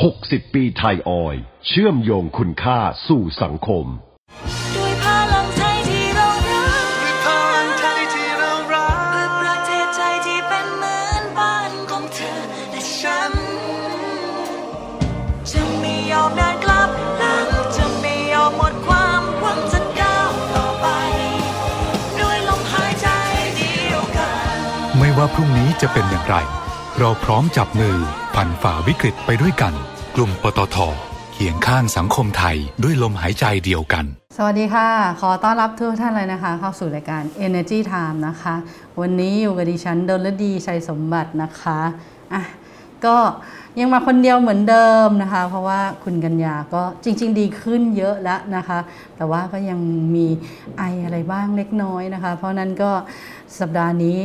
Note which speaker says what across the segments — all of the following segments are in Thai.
Speaker 1: 60 ปีไทยออย เชื่อมโยงคุณค่าสู่สังคม
Speaker 2: ด้วยพลังไทยที่เรารักด้วยพลังไทยที่เรารักเพื่อประเทศไทยที่เป็นเหมือนบ้านของเธอและฉัน จะไม่ยอมเดินกลับหลังจะไม่ยอมหมดความหวังจะก้าวต่อไป ด้วยลมหายใจเดียวกัน
Speaker 3: ไม่ว่าพรุ่งนี้จะเป็นอย่างไร เราพร้อมจับมือผ่านฝ่าวิกฤตไปด้วยกัน กลุ่มปตทเคียงข้างสังคมไทยด้วยลมหายใจเดียวกัน
Speaker 4: สวัสดีค่ะ ขอต้อนรับทุกท่านเลยนะคะ เข้าสู่รายการ Energy Time นะคะ วันนี้อยู่กับดิฉันดลดีชัยสมบัตินะคะอะก็ยังมาคนเดียวเหมือนเดิมนะคะ เพราะว่าคุณกัญญาก็จริง ๆ ดีขึ้นเยอะแล้วนะคะ แต่ว่าก็ยังมีไออะไรบ้างเล็กน้อยนะคะ เพราะนั้นก็สัปดาห์นี้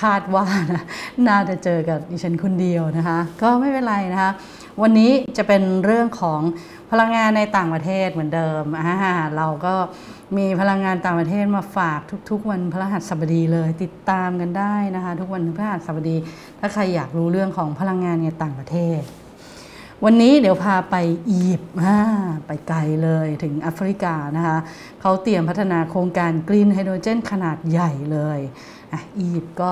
Speaker 4: คาดว่านะน่าจะเจอกับดิฉันคนเดียวนะคะ ก็ไม่เป็นไรนะคะ วันนี้จะเป็นเรื่องของพลังงานในต่างประเทศเหมือนเดิมอ่าเราก็มีพลังงานต่างประเทศมาฝากทุก ๆ วันพฤหัสบดีเลย ติดตามกันได้นะคะ ทุกวันพฤหัสบดี ถ้าใครอยากรู้เรื่องของพลังงานในต่างประเทศ วันนี้เดี๋ยวพาไปอียิปต์ไปไกลเลยถึงแอฟริกานะคะเขาเตรียมพัฒนาโครงการกรีนไฮโดรเจนขนาดใหญ่เลยอะอียิปต์ก็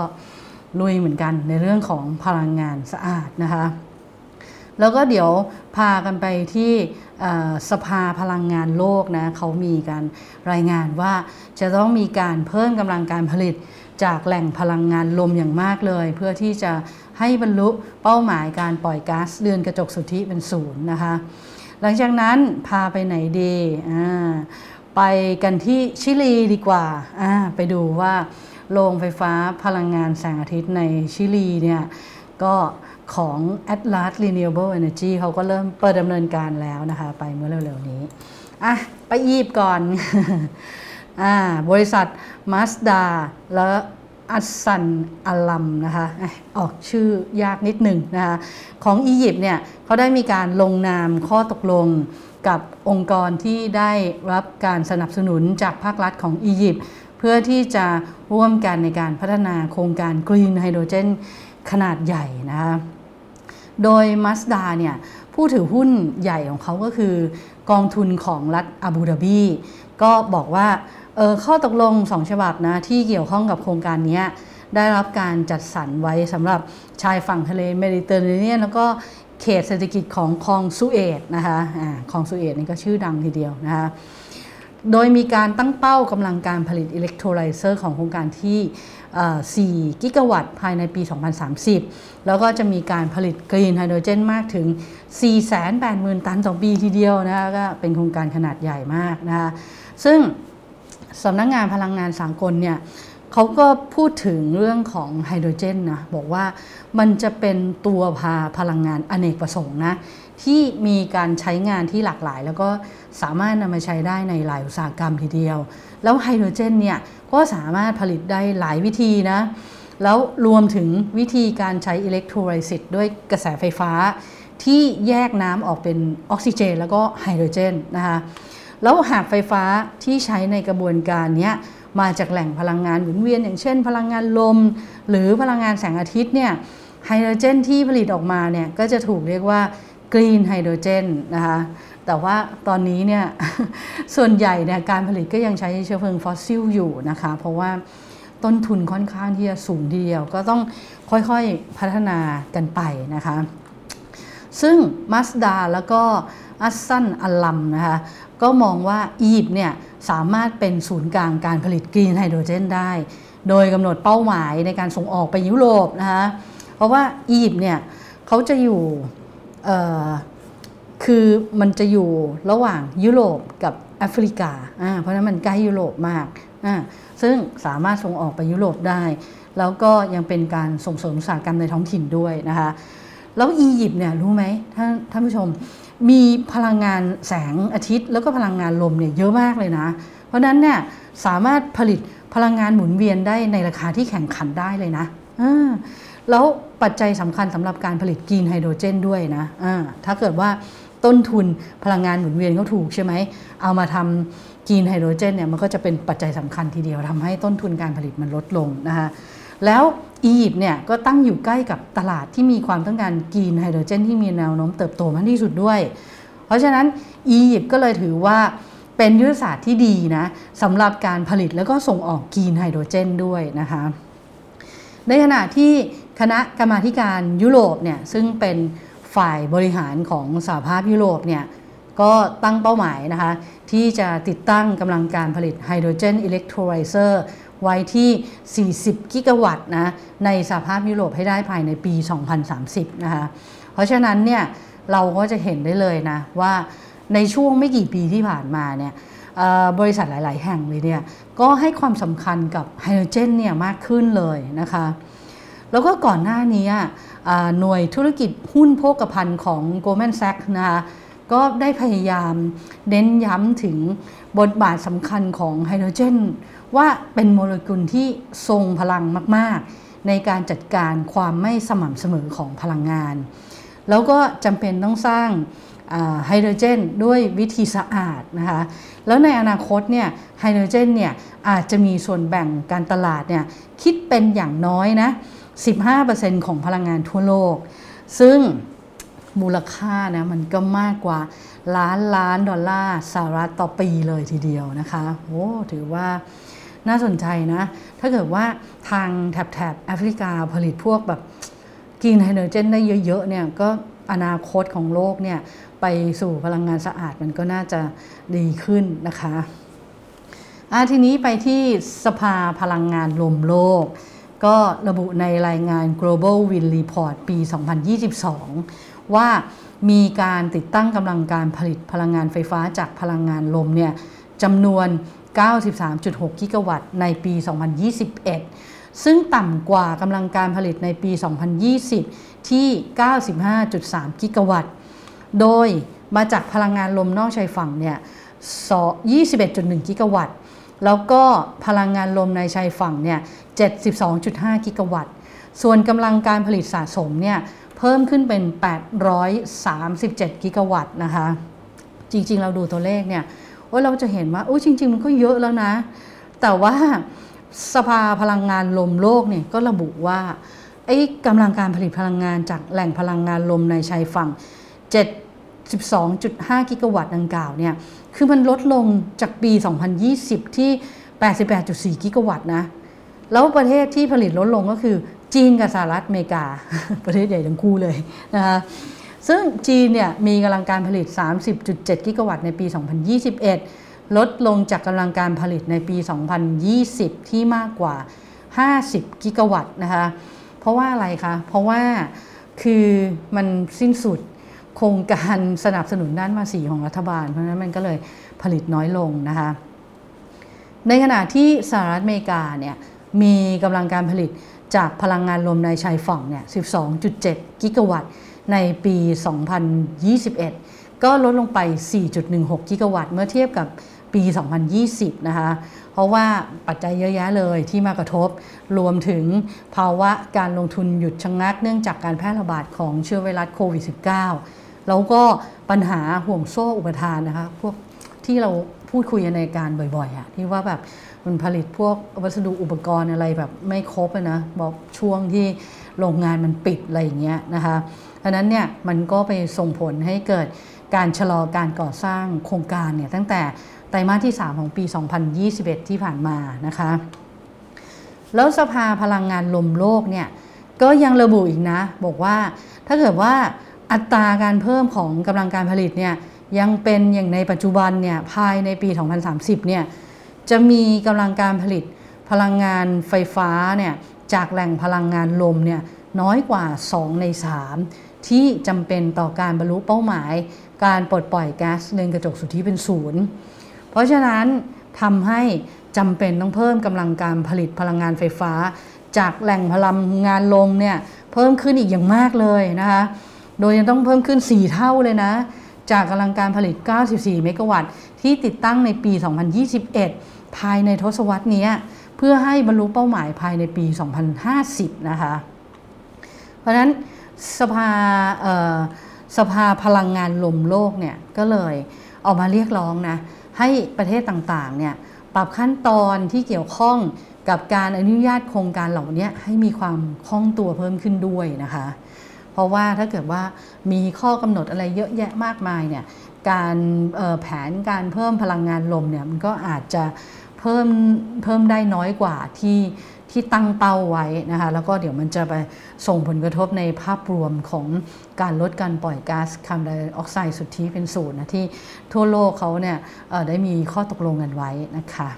Speaker 4: ลุยเหมือนกันในเรื่องของพลังงานสะอาดนะคะ แล้วก็เดี๋ยวพากันไปที่สภาพลังงานโลกนะเขามีการรายงานว่าจะต้องมีการเพิ่มกำลังการผลิตจากแหล่งพลังงานลมอย่างมากเลย เพื่อที่จะให้บรรลุเป้าหมายการปล่อยก๊าซเรือนกระจกสุทธิเป็นศูนย์นะคะ หลังจากนั้นพาไปไหนดีไปกันที่ชิลีดีกว่าไปดูว่าโรงไฟฟ้าพลังงานแสงอาทิตย์ในชิลีเนี่ยก็ ของ Atlas Renewable Energy เขาก็เริ่มเปิดดำเนินการแล้วนะคะ ไปเมื่อเร็วๆนี้อะไปอียิปต์ก่อนอ่าบริษัท Mazda และอัสซันอัลลัมนะคะอะออกชื่อยากนิดหนึ่งนะคะของอียิปต์เนี่ยเขาได้มีการลงนามข้อตกลงกับองค์กรที่ได้รับการสนับสนุนจากภาครัฐของอียิปต์เพื่อที่จะร่วมกันในการพัฒนาโครงการกรีนไฮโดรเจนขนาดใหญ่นะคะ โดย Mazda เนี่ยผู้ถือหุ้นใหญ่ของเขาก็คือกองทุนของรัฐอาบูดาบีก็บอกว่าเออข้อตกลง2ฉบับนะที่เกี่ยวข้องกับโครงการนี้ได้รับการจัดสรรไว้สำหรับชายฝั่งทะเลเมดิเตอร์เรเนียนแล้วก็เขตเศรษฐกิจของคลองสุเอซนะคะอาคลองสุเอซนี่ก็ชื่อดังทีเดียวนะคะ โดยมีการตั้งเป้ากำลังการผลิต electrolyzer ของโครงการที่ 4 กิกะวัตต์ภายในปี 2030 แล้วก็จะมีการผลิต green hydrogen มากถึง 480,000 ตันต่อปีทีเดียวนะคะก็เป็นโครงการขนาดใหญ่มากนะคะซึ่งสำนักงานพลังงานสากลเนี่ยเขาก็พูดถึงเรื่องของไฮโดรเจนนะบอกว่ามันจะเป็นตัวพาพลังงานอเนกประสงค์นะ ที่มีการใช้งานที่หลากหลาย แล้วก็สามารถนำมาใช้ได้ในหลายอุตสาหกรรมทีเดียว แล้วไฮโดรเจนเนี่ยก็สามารถผลิตได้หลายวิธีนะ แล้วรวมถึงวิธีการใช้ electrolysis ด้วยกระแสไฟฟ้า ที่แยกน้ำออกเป็นออกซิเจน แล้วก็ไฮโดรเจนนะคะแล้วหากไฟฟ้าที่ใช้ในกระบวนการนี้มาจากแหล่งพลังงานหมุนเวียน อย่างเช่น พลังงานลม หรือพลังงานแสงอาทิตย์เนี่ยไฮโดรเจนที่ผลิตออกมาเนี่ยก็จะถูกเรียกว่า green hydrogen นะคะแต่ว่าตอนนี้เนี่ยส่วนใหญ่เนี่ยการผลิตก็ยังใช้เชื้อเพลิงฟอสซิลอยู่นะคะเพราะว่าต้นทุนค่อนข้างที่จะสูงทีเดียว ก็ต้องค่อยๆพัฒนากันไปนะคะ ซึ่งมาสดาแล้วก็อัสซันอัลลัมนะคะก็มองว่าอียิปต์เนี่ยสามารถเป็นศูนย์กลางการผลิตกรีนไฮโดรเจนได้ โดยกำหนดเป้าหมายในการส่งออกไปยุโรปนะคะเพราะว่าอียิปต์เนี่ยเขาจะอยู่ คือมันจะอยู่ระหว่างยุโรปกับแอฟริกา เพราะนั้นมันใกล้ยุโรปมาก ซึ่งสามารถส่งออกไปยุโรปได้ แล้วก็ยังเป็นการส่งเสริมอุตสาหกรรมในท้องถิ่นด้วยนะคะ แล้วอียิปต์เนี่ยรู้ไหมท่านท่านผู้ชม มีพลังงานแสงอาทิตย์ แล้วก็พลังงานลมเนี่ยเยอะมากเลยนะ เพราะนั้นเนี่ยสามารถผลิตพลังงานหมุนเวียนได้ในราคาที่แข่งขันได้เลยนะ แล้วปัจจัยสำคัญสำหรับการผลิตกรีนไฮโดรเจนด้วยนะอ่าถ้าเกิดว่าต้นทุนพลังงานหมุนเวียนเขาถูกใช่ไหม เอามาทำ green hydrogen เนี่ยมันก็จะเป็นปัจจัยสำคัญทีเดียวทำให้ต้นทุนการผลิตมันลดลงนะคะแล้วอียิปต์เนี่ยก็ตั้งอยู่ใกล้กับตลาดที่มีความต้องการ green hydrogen ที่มีแนวโน้มเติบโตมากที่สุดด้วย เพราะฉะนั้นอียิปต์ก็เลยถือว่าเป็นยุทธศาสตร์ที่ดีนะสำหรับการผลิตแล้วก็ส่งออก green hydrogen ด้วยนะคะในขณะที่ คณะกรรมาการยุโรปเนี่ยซึ่งเป็นฝ่ายบริหารของสหภาพยุโรปเนี่ยก็ตั้งเป้าหมายนะคะที่จะติดตั้งกำลังการผลิตไฮโดรเจนอิเล็กโทรไลเซอร์ไว้ที่ 40 กิกะวัตต์นะในสหภาพยุโรปให้ได้ภายในปี 2030 นะคะเพราะฉะนั้นเนี่ยเราก็จะเห็นได้เลยนะว่าในช่วงไม่กี่ปีที่ผ่านมาเนี่ยบริษัทหลาย ๆ แห่งเลยเนี่ยก็ให้ความสำคัญกับไฮโดรเจนเนี่ยมากขึ้นเลยนะคะ แล้วก็ก่อนหน้านี้อ่าหน่วยธุรกิจหุ้นโภคภัณฑ์ของ Goldman Sachs นะคะก็ได้พยายามเน้นย้ำถึงบทบาทสำคัญของไฮโดรเจน ว่าเป็นโมเลกุลที่ทรงพลังมาก ๆ ในการจัดการความไม่สม่ำเสมอของพลังงาน แล้วก็จำเป็นต้องสร้างไฮโดรเจนด้วยวิธีสะอาดนะคะแล้วในอนาคตเนี่ยไฮโดรเจนเนี่ยอาจจะมีส่วนแบ่งการตลาดเนี่ยคิดเป็นอย่างน้อยนะ 15%ของพลังงานทั่วโลก ซึ่งมูลค่านะมันก็มากกว่าล้านล้านดอลลาร์สหรัฐต่อปีเลยทีเดียวนะคะโอ้ถือว่าน่าสนใจนะ ถ้าเกิดว่าทางแถบแถบแอฟริกาผลิตพวกแบบกรีนไฮโดรเจนได้เยอะๆเนี่ยก็อนาคตของโลกเนี่ยไปสู่พลังงานสะอาดมันก็น่าจะดีขึ้นนะคะอะทีนี้ไปที่สภาพลังงานลมโลก ก็ระบุในรายงาน Global Wind Report ปี 2022 ว่ามีการติดตั้งกำลังการผลิตพลังงานไฟฟ้าจากพลังงานลมเนี่ยจำนวน 93.6 กิกะวัตต์ในปี 2021 ซึ่งต่ำกว่ากำลังการผลิตในปี 2020 ที่ 95.3 กิกะวัตต์ โดยมาจากพลังงานลมนอกชายฝั่งเนี่ย 21.1 กิกะวัตต์ แล้วก็พลังงานลมในชายฝั่งเนี่ย 72.5 กิกะวัตต์ ส่วนกำลังการผลิตสะสมเนี่ยเพิ่มขึ้นเป็น 837 กิกะวัตต์นะคะ จริงๆ เราดูตัวเลขเนี่ยโอ้เราจะเห็นว่าโอ้จริง ๆ มันก็เยอะแล้วนะ แต่ว่าสภาพลังงานลมโลกเนี่ยก็ระบุว่าไอ้กำลังการผลิตพลังงานจากแหล่งพลังงานลมในชายฝั่ง 72.5 กิกะวัตต์ดังกล่าวเนี่ยคือมันลดลงจากปี 2020 ที่ 88.4 กิกะวัตต์นะ แล้วประเทศที่ผลิตลดลงก็คือ จีนกับสหรัฐอเมริกา ประเทศใหญ่ทั้งคู่เลยนะคะซึ่งจีนเนี่ยมีกำลังการผลิต 30.7 กิกะวัตต์ในปี 2021 ลดลงจากกำลังการผลิตในปี 2020 ที่มากกว่า 50 กิกะวัตต์นะคะเพราะว่าอะไรคะ เพราะว่าคือมันสิ้นสุดโครงการสนับสนุนด้านภาษีของรัฐบาล เพราะฉะนั้นมันก็เลยผลิตน้อยลงนะคะในขณะที่สหรัฐอเมริกาเนี่ย มีกำลังการผลิตจากพลังงานลมในชายฝั่งเนี่ย 12.7 กิกะวัตต์ ในปี 2021 ก็ลดลงไป 4.16 กิกะวัตต์ เมื่อเทียบกับปี 2020 นะคะ เพราะว่าปัจจัยเยอะแยะเลยที่มากระทบ รวมถึงภาวะการลงทุนหยุดชะงงักเนื่องจากการแพร่ระบาดของเชื้อไวรัสโควิด -19 แล้วก็ปัญหาห่วงโซ่อุปทานนะคะ พวกที่เราพูดคุยในการบ่อยๆอะที่ว่าแบบ มันผลิตพวกวัสดุอุปกรณ์อะไรแบบไม่ครบนะบอกช่วงที่โรงงานมันปิดอะไรอย่างเงี้ยนะคะดังนั้นเนี่ยมันก็ไปส่งผลให้เกิดการชะลอการก่อสร้างโครงการเนี่ยตั้งแต่ไตรมาสที่ 3 ของปี 2021 ที่ผ่านมานะคะ แล้วสภาพลังงานลมโลกเนี่ยก็ยังระบุอีกนะ บอกว่าถ้าเกิดว่าอัตราการเพิ่มของกำลังการผลิตเนี่ยยังเป็นอย่างในปัจจุบันเนี่ยภายในปี 2030 เนี่ย จะมีกำลังการผลิตพลังงานไฟฟ้าเนี่ยจากแหล่งพลังงานลมเนี่ยน้อยกว่า 2 ใน 3 ที่จำเป็นต่อการบรรลุเป้าหมาย การปลดปล่อยแก๊สเรือนกระจกสุทธิเป็นศูนย์เพราะฉะนั้นทำให้จำเป็นต้องเพิ่มกำลังการผลิตพลังงานไฟฟ้า จากแหล่งพลังงานลมเนี่ยเพิ่มขึ้นอีกอย่างมากเลยนะคะ โดยจะต้องเพิ่มขึ้น 4 เท่าเลยนะ จากกำลังการผลิต 94 เมกะวัตต์ ที่ติดตั้งในปี 2021 ภายในทศวรรษนี้ เพื่อให้บรรลุเป้าหมายภายในปี 2050 นะคะ เพราะนั้นสภาสภาพลังงานลมโลกเนี่ยก็เลยออกมาเรียกร้องนะ ให้ประเทศต่างๆเนี่ยปรับขั้นตอนที่เกี่ยวข้องกับการอนุญาตโครงการเหล่านี้ให้มีความคล่องตัวเพิ่มขึ้นด้วยนะคะ เพราะว่าถ้าเกิดว่ามีข้อกำหนดอะไรเยอะแยะมากมายเนี่ยการแผนการเพิ่มพลังงานลมเนี่ยมันก็อาจจะเพิ่มเพิ่มได้น้อยกว่าที่ที่ตั้งเป้าไว้นะคะแล้วก็เดี๋ยวมันจะไปส่งผลกระทบในภาพรวมของการลดการปล่อยก๊าซคาร์บอนไดออกไซด์สุทธิเป็นศูนย์นะที่ทั่วโลกเขาเนี่ยได้มีข้อตกลงกันไว้นะคะ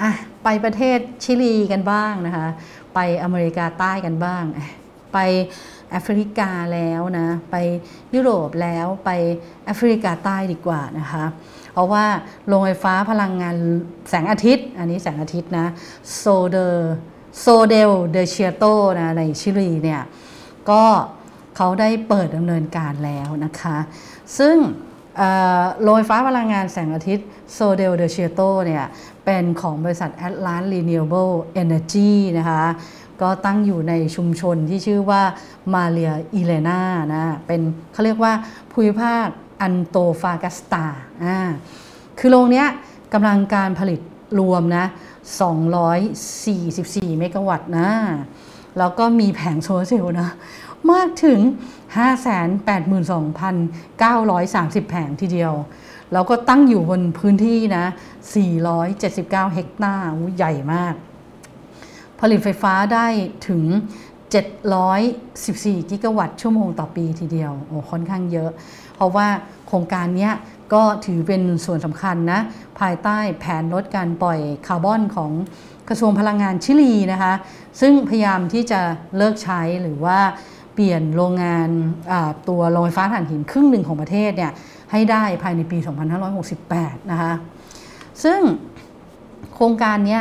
Speaker 4: อะไปประเทศชิลีกันบ้างนะคะ ไปอเมริกาใต้กันบ้าง ไปแอฟริกาแล้วนะไปยุโรปแล้วไปแอฟริกาใต้ดีกว่านะคะเพราะว่าโรงไฟฟ้าพลังงานแสงอาทิตย์ อันนี้แสงอาทิตย์นะโซเดอร์โซเดลเดเชียโตนะในชิลีเนี่ยก็เขาได้เปิดดำเนินการแล้วนะคะ ซึ่งโรงไฟฟ้าพลังงานแสงอาทิตย์โซเดลเดเชียโตเนี่ยเป็นของบริษัท Atlas Renewable Energy นะคะ ก็ตั้งอยู่ในชุมชนที่ชื่อว่ามาเรียอิเลนานะเป็นเขาเรียกว่าภูมิภาคอันโตฟากัสตาอ่าคือโรงเนี้ยกำลังการผลิตรวมนะ 244 เมกะวัตต์นะ แล้วก็มีแผงโซลาร์เซลล์นะ มากถึง 582,930 แผงทีเดียว แล้วก็ตั้งอยู่บนพื้นที่นะ 479 เฮกตาร์ใหญ่มาก ผลิตไฟฟ้าได้ถึง 714 กิกะวัตต์ชั่วโมงต่อปีทีเดียว โอ้ค่อนข้างเยอะ เพราะว่าโครงการนี้ก็ถือเป็นส่วนสำคัญนะ ภายใต้แผนลดการปล่อยคาร์บอนของกระทรวงพลังงานชิลีนะคะ ซึ่งพยายามที่จะเลิกใช้หรือว่าเปลี่ยนโรงงานตัวโรงไฟฟ้าถ่านหินครึ่งหนึ่งของประเทศเนี่ยให้ได้ภายในปี 2568 นะคะ ซึ่งโครงการนี้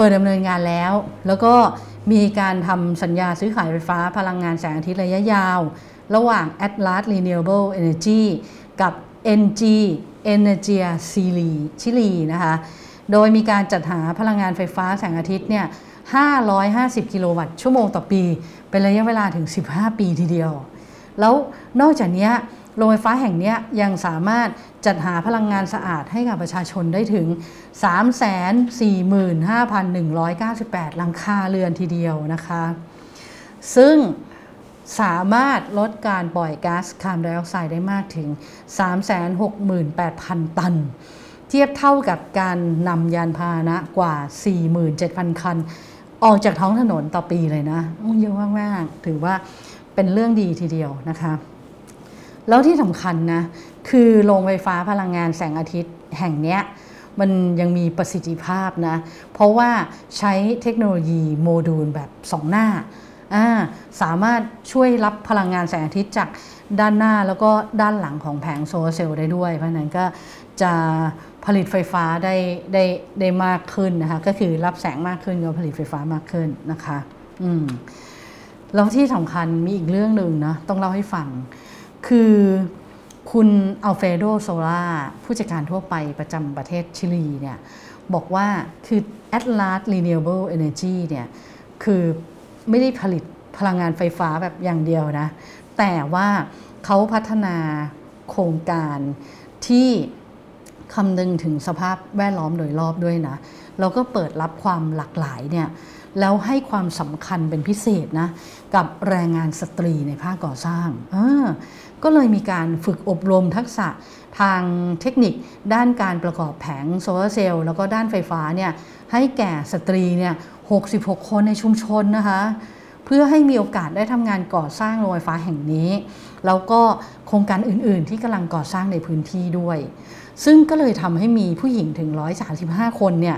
Speaker 4: เปิดดำเนินงานแล้ว แล้วก็มีการทำสัญญาซื้อขายไฟฟ้าพลังงานแสงอาทิตย์ระยะยาว ระหว่าง Atlas Renewable Energy กับ NG Energia Chile ชิลีนะคะ โดยมีการจัดหาพลังงานไฟฟ้าแสงอาทิตย์เนี่ย 550 กิโลวัตต์ชั่วโมงต่อปี เป็นระยะเวลาถึง 15 ปีทีเดียว แล้วนอกจากนี้ โรงไฟฟ้าแห่งนี้ยังสามารถจัดหาพลังงานสะอาดให้กับประชาชนได้ถึง 345,198หลังคาเรือนทีเดียวนะคะ ซึ่งสามารถลดการปล่อยก๊าซคาร์บอนไดออกไซด์ได้มากถึง 368,000 ตัน เทียบเท่ากับการนำยานพาหนะกว่า 47,000 คัน ออกจากท้องถนนต่อปีเลยนะเยอะมากๆ ถือว่าเป็นเรื่องดีทีเดียวนะคะ แล้วที่สำคัญนะ คือโรงไฟฟ้าพลังงานแสงอาทิตย์แห่งเนี้ยมันยังมีประสิทธิภาพนะ เพราะว่าใช้เทคโนโลยีโมดูลแบบสองหน้าสามารถช่วยรับพลังงานแสงอาทิตย์จากด้านหน้าแล้วก็ด้านหลังของแผงโซลาร์เซลล์ได้ด้วย เพราะฉะนั้นก็จะผลิตไฟฟ้าได้ได้ได้มากขึ้นนะคะก็คือรับแสงมากขึ้นก็ผลิตไฟฟ้ามากขึ้นนะคะ อืมแล้วที่สำคัญมีอีกเรื่องหนึ่งนะต้องเล่าให้ฟัง คือคุณอัลเฟโดโซล่าผู้จัดการทั่วไปประจำประเทศชิลีเนี่ยบอกว่าคือ Atlas Renewable Energy เนี่ยคือไม่ได้ผลิตพลังงานไฟฟ้าแบบอย่างเดียวนะ แต่ว่าเขาพัฒนาโครงการที่คำนึงถึงสภาพแวดล้อมโดยรอบด้วยนะ แล้วก็เปิดรับความหลากหลายเนี่ย แล้วให้ความสำคัญเป็นพิเศษนะกับแรงงานสตรีในภาคก่อสร้างก็เลยมีการฝึกอบรมทักษะทางเทคนิคด้านการประกอบแผงโซลาร์เซลล์แล้วก็ด้านไฟฟ้าเนี่ยให้แก่สตรีเนี่ย 66 คนในชุมชนนะคะ เพื่อให้มีโอกาสได้ทำงานก่อสร้างโรงไฟฟ้าแห่งนี้ แล้วก็โครงการอื่น ๆ ที่กำลังก่อสร้างในพื้นที่ด้วย ซึ่งก็เลยทำให้มีผู้หญิงถึง 135 คนเนี่ย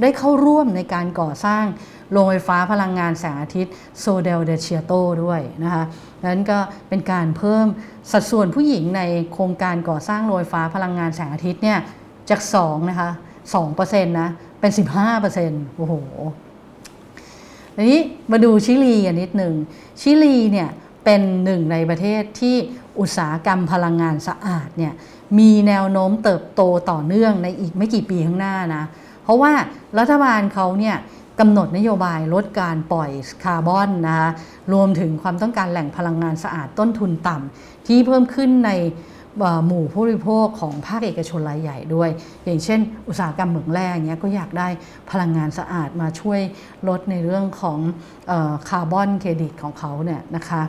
Speaker 4: ได้เข้าร่วมในการก่อสร้าง โรงไฟฟ้าพลังงานแสงอาทิตย์โซเดลเดเชียโตด้วยนะคะนั้นก็เป็นการเพิ่มสัดส่วนผู้หญิงในโครงการก่อสร้างโรงไฟฟ้าพลังงานแสงอาทิตย์เนี่ยจาก2นะคะ2%นะเป็น 15%โอ้โหทีนี้มาดูชิลีกันนิดหนึ่งชิลีเนี่ยเป็นหนึ่งในประเทศที่อุตสาหกรรมพลังงานสะอาดเนี่ยมีแนวโน้มเติบโตต่อเนื่องในอีกไม่กี่ปีข้างหน้านะ เพราะว่ารัฐบาลเขาเนี่ย กำหนดนโยบายลดการปล่อยคาร์บอนนะคะรวมถึงความต้องการแหล่งพลังงานสะอาดต้นทุนต่ำที่เพิ่มขึ้นในหมู่ผู้บริโภคของภาคเอกชนรายใหญ่ด้วย อย่างเช่น อุตสาหกรรมเหมืองแร่เนี้ยก็อยากได้พลังงานสะอาดมาช่วยลดในเรื่องของคาร์บอนเครดิตของเขาเนี่ยนะคะ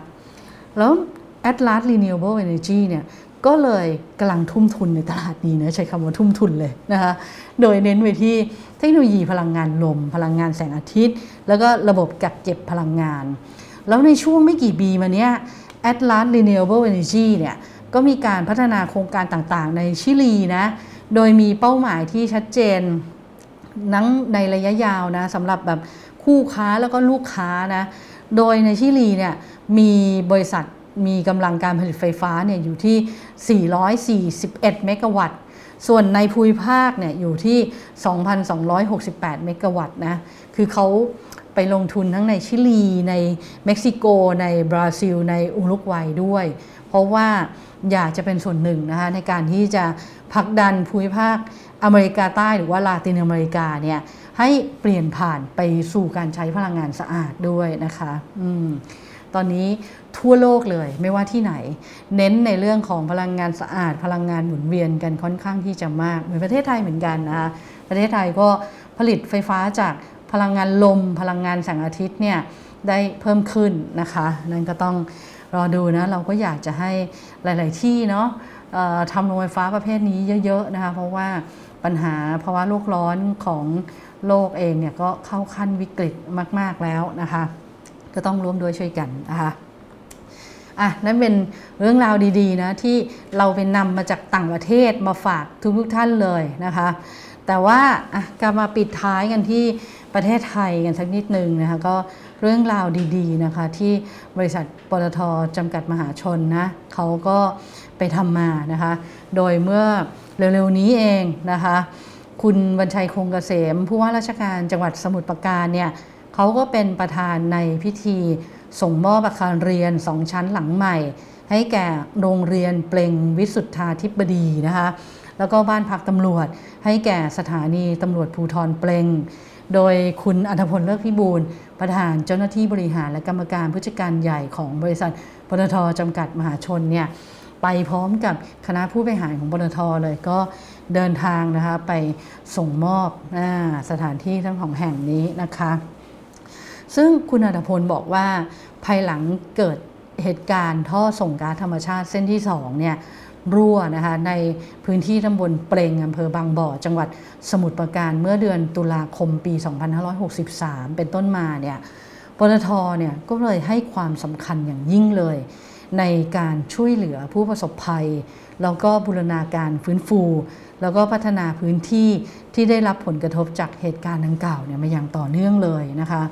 Speaker 4: แล้ว Atlas Renewable Energy เนี่ย ก็เลยกำลังทุ่มทุนในตลาดนี้นะใช้คำว่าทุ่มทุนเลยนะคะโดยเน้นไปที่เทคโนโลยีพลังงานลม พลังงานแสงอาทิตย์ แล้วก็ระบบกักเก็บพลังงาน แล้วในช่วงไม่กี่ปีมาเนี้ย Atlas Renewable Energy เนี่ยก็มีการพัฒนาโครงการต่างๆ ในชิลีนะโดยมีเป้าหมายที่ชัดเจนนั้งในระยะยาวนะสำหรับแบบคู่ค้าแล้วก็ลูกค้านะโดยในชิลีเนี่ยมีบริษัท มีกำลังการผลิตไฟฟ้าเนี่ยอยู่ที่ 441 เมกะวัตต์ ส่วนในภูมิภาคเนี่ยอยู่ที่ 2,268 เมกะวัตต์นะ คือเขาไปลงทุนทั้งในชิลี ในเม็กซิโก ในบราซิล ในอุรุกวัยด้วย เพราะว่าอยากจะเป็นส่วนหนึ่งนะคะในการที่จะผลักดันภูมิภาคอเมริกาใต้หรือว่าลาตินอเมริกาเนี่ยให้เปลี่ยนผ่านไปสู่การใช้พลังงานสะอาดด้วยนะคะ อืม ตอนนี้ทั่วโลกเลยไม่ว่าที่ไหน เน้นในเรื่องของพลังงานสะอาด พลังงานหมุนเวียนกันค่อนข้างที่จะมาก เหมือนประเทศไทยเหมือนกันนะคะประเทศไทยก็ผลิตไฟฟ้าจากพลังงานลม พลังงานแสงอาทิตย์เนี่ยได้เพิ่มขึ้นนะคะ นั่นก็ต้องรอดูนะเราก็อยากจะให้หลาย ๆ ที่เนาะทำโรงไฟฟ้าประเภทนี้เยอะ ๆ นะคะ เพราะว่าปัญหาภาวะโลกร้อนของโลกเองเนี่ยก็เข้าขั้นวิกฤตมาก ๆ แล้วนะคะ ก็ต้องร่วมด้วยช่วยกันนะคะอะนั่นเป็นเรื่องราวดีๆนะที่เราไปนำมาจากต่างประเทศมาฝากทุกๆท่านเลยนะคะ แต่ว่าอะกลับมาปิดท้ายกันที่ประเทศไทยกันสักนิดนึงนะคะก็เรื่องราวดีๆนะคะที่บริษัทปตทจำกัดมหาชนนะเขาก็ไปทำมานะคะ โดยเมื่อเร็วๆนี้เองนะคะ คุณบัญชัยคงเกษมผู้ว่าราชการจังหวัดสมุทรปราการเนี่ย เขาก็เป็นประธานในพิธีส่งมอบอาคารเรียนสองชั้นหลังใหม่ ให้แก่โรงเรียนเปล่งวิสุทธาธิบดีนะคะแล้วก็บ้านพักตำรวจ ให้แก่สถานีตำรวจภูทรเปล่งโดยคุณอัธพลเลิกพิบูลประธานเจ้าหน้าที่บริหารและกรรมการผู้จัดการใหญ่ของบริษัทปตทจำกัดมหาชนเนี่ยไปพร้อมกับคณะผู้บริหารของปตทเลยก็เดินทางนะคะไปส่งมอบอสถานที่ทั้งสองแห่งนี้นะคะ ซึ่งคุณอัธพลบอกว่าภายหลังเกิดเหตุการณ์ท่อส่งก๊าซธรรมชาติเส้นที่2เนี่ยรั่วนะคะในพื้นที่ตำบลเปรงอำเภอบางบ่อ จังหวัดสมุทรปราการเมื่อเดือนตุลาคมปี 2563 เป็นต้นมาเนี่ยปตทเนี่ยก็เลยให้ความสำคัญอย่างยิ่งเลย ในการช่วยเหลือผู้ประสบภัย แล้วก็บูรณาการฟื้นฟู แล้วก็พัฒนาพื้นที่ที่ได้รับผลกระทบจากเหตุการณ์ดังกล่าวเนี่ยมาอย่างต่อเนื่องเลยนะคะ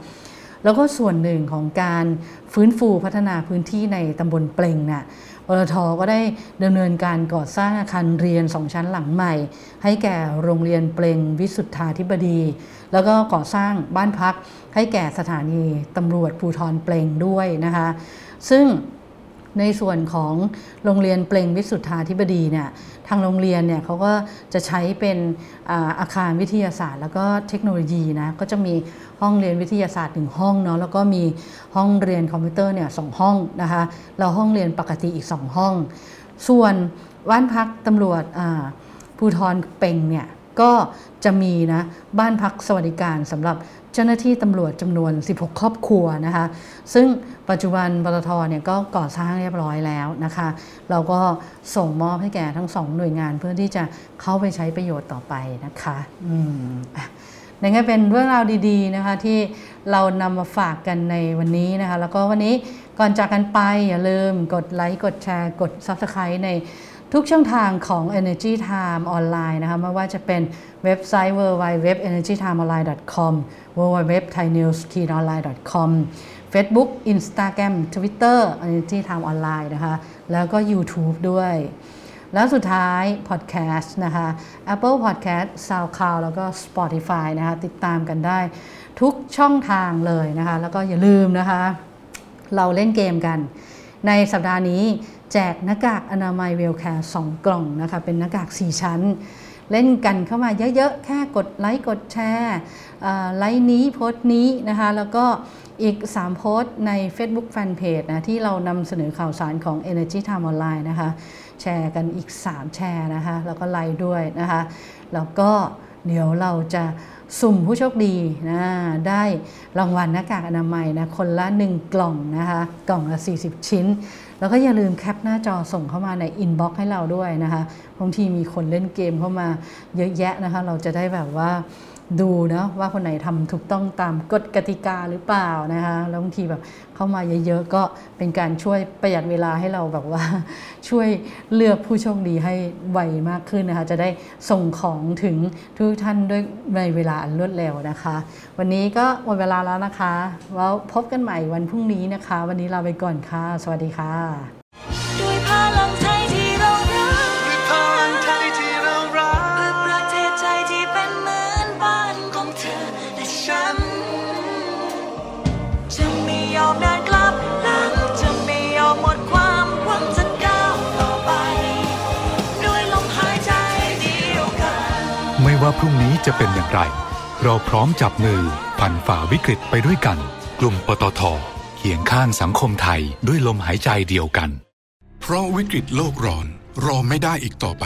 Speaker 4: แล้วก็ส่วนหนึ่งของการฟื้นฟูพัฒนาพื้นที่ในตำบลเปลงน่ะปตทก็ได้ดำเนินการก่อสร้างอาคารเรียนสองชั้นหลังใหม่ ให้แก่โรงเรียนเปลงวิสุทธาธิบดี แล้วก็ก่อสร้างบ้านพักให้แก่สถานีตำรวจภูทรเปลงด้วยนะคะ ซึ่ง ในส่วนของโรงเรียนเปลงวิสุทธาธิบดีเนี่ยทางโรงเรียนเนี่ยเขาก็จะใช้เป็นอาคารวิทยาศาสตร์ แล้วก็เทคโนโลยีนะก็จะมีห้องเรียนวิทยาศาสตร์หนึ่งห้องเนาะแล้วก็มีห้องเรียนคอมพิวเตอร์เนี่ยสองห้องนะคะแล้วห้องเรียนปกติอีก2ห้อง ส่วนบ้านพักตำรวจภูทรเป่งเนี่ยก็จะมีนะบ้านพักสวัสดิการสำหรับ เจ้าหน้าที่ตำรวจจำนวน 16 ครอบครัวนะคะ ซึ่งปัจจุบันปตทเนี่ยก็ก่อสร้างเรียบร้อยแล้วนะคะ เราก็ส่งมอบให้แก่ทั้งสองหน่วยงานเพื่อที่จะเข้าไปใช้ประโยชน์ต่อไปนะคะอืมอะนั่นก็เป็นเรื่องราวดีๆนะคะที่เรานำมาฝากกันในวันนี้นะคะ แล้วก็วันนี้ก่อนจากกันไปอย่าลืมกดไลค์กดแชร์ กด Subscribe ในทุกช่องทางของ Energy Time ออนไลน์นะคะไม่ว่าจะเป็นเว็บไซต์ www.energytimeonline.com www.thainews.online.com Facebook Instagram Twitter Energy Time ออนไลน์นะคะ แล้วก็ YouTube ด้วย แล้วสุดท้าย Podcast นะคะ Apple Podcast SoundCloud แล้วก็ Spotify นะคะ ติดตามกันได้ทุกช่องทางเลยนะคะ แล้วก็อย่าลืมนะคะ เราเล่นเกมกัน ในสัปดาห์นี้แจกหน้ากากอนามัยเวลแคร์2กล่องนะคะ เป็นหน้ากาก 4 ชั้น เล่นกันเข้ามาเยอะๆ แค่กดไลค์กดแชร์ไลฟ์นี้โพสต์นี้นะคะ แล้วก็อีก 3 โพสต์ใน Facebook Fanpage นะ ที่เรานำเสนอข่าวสารของ Energy Time Online นะคะ แชร์กันอีก 3 แชร์นะคะ แล้วก็ไลค์ด้วยนะคะ แล้วก็เดี๋ยวเราจะ สุ่มผู้โชคดีนะได้รางวัลหน้ากากอนามัยนะคนละ 1 กล่องนะคะกล่องละ 40 ชิ้น แล้วก็อย่าลืมแคปหน้าจอส่งเข้ามาใน inbox ให้เราด้วยนะคะบางทีมีคนเล่นเกมเข้ามาเยอะแยะนะคะ เราจะได้แบบว่า ดูนะว่าคนไหนทำถูกต้องตามกฎกติกาหรือเปล่านะคะแล้วบางทีแบบเข้ามาเยอะๆก็เป็นการช่วยประหยัดเวลาให้เราแบบว่าช่วยเลือกผู้โชคดีให้ไวมากขึ้นนะคะจะได้ส่งของถึงทุกท่านด้วยในเวลาอันรวดเร็วนะคะ วันนี้ก็หมดเวลาแล้วนะคะแล้วพบกันใหม่วันพรุ่งนี้นะคะ วันนี้ลาไปก่อนค่ะ สวัสดีค่ะ
Speaker 2: ว่า
Speaker 5: พรุ่
Speaker 2: งนี้จะเป็น
Speaker 3: อย่างไร เราพร้อมจับมือผ่านฝ่าวิกฤตไปด้วยกัน กลุ่มปตทเคียงข้างสังคมไทยด้วยลมหายใจเดียวกัน
Speaker 6: เพราะวิกฤตโลกร้อนรอไม่ได้อีกต่อไป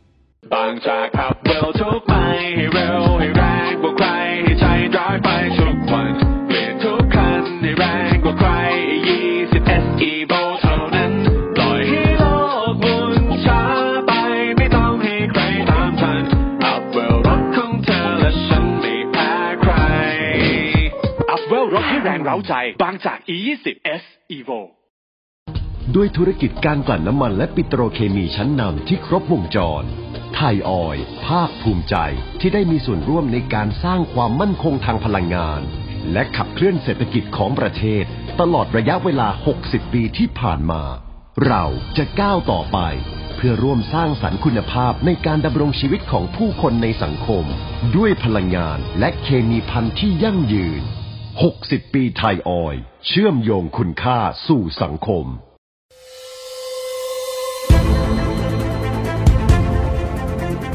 Speaker 7: บางจากขับเร็วทุกไปให้เร็วให้แรงกว่าใครให้ใจร้อยไปทุกวันเปลี่ยนทุกคันให้แรงกว่าใคร20 SE v o เท่านั้นปล่อยให้โลกหมุนช้าไปไม่ต้องให้ใครตามทันอัพเวลรถของเธอและฉันไม่แพ้ใครอัพเวลรถให้แรงเร้าใจ บางจาก E20 S Evo
Speaker 1: ด้วยธุรกิจการกลั่นน้ำมันและปิโตรเคมีชั้นนำที่ครบวงจร ไทยออย ภาคภูมิใจที่ได้มีส่วนร่วมในการสร้างความมั่นคงทางพลังงาน และขับเคลื่อนเศรษฐกิจของประเทศ ตลอดระยะเวลา 60 ปีที่ผ่านมา เราจะก้าวต่อไป เพื่อร่วมสร้างสรรค์คุณภาพในการดำรงชีวิตของผู้คนในสังคม ด้วยพลังงานและเคมีพันธุ์ที่ยั่งยืน 60 ปีไทยออย เชื่อมโยงคุณค่าสู่สังคม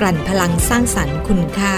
Speaker 8: กลั่นพลังสร้างสรรค์คุณค่า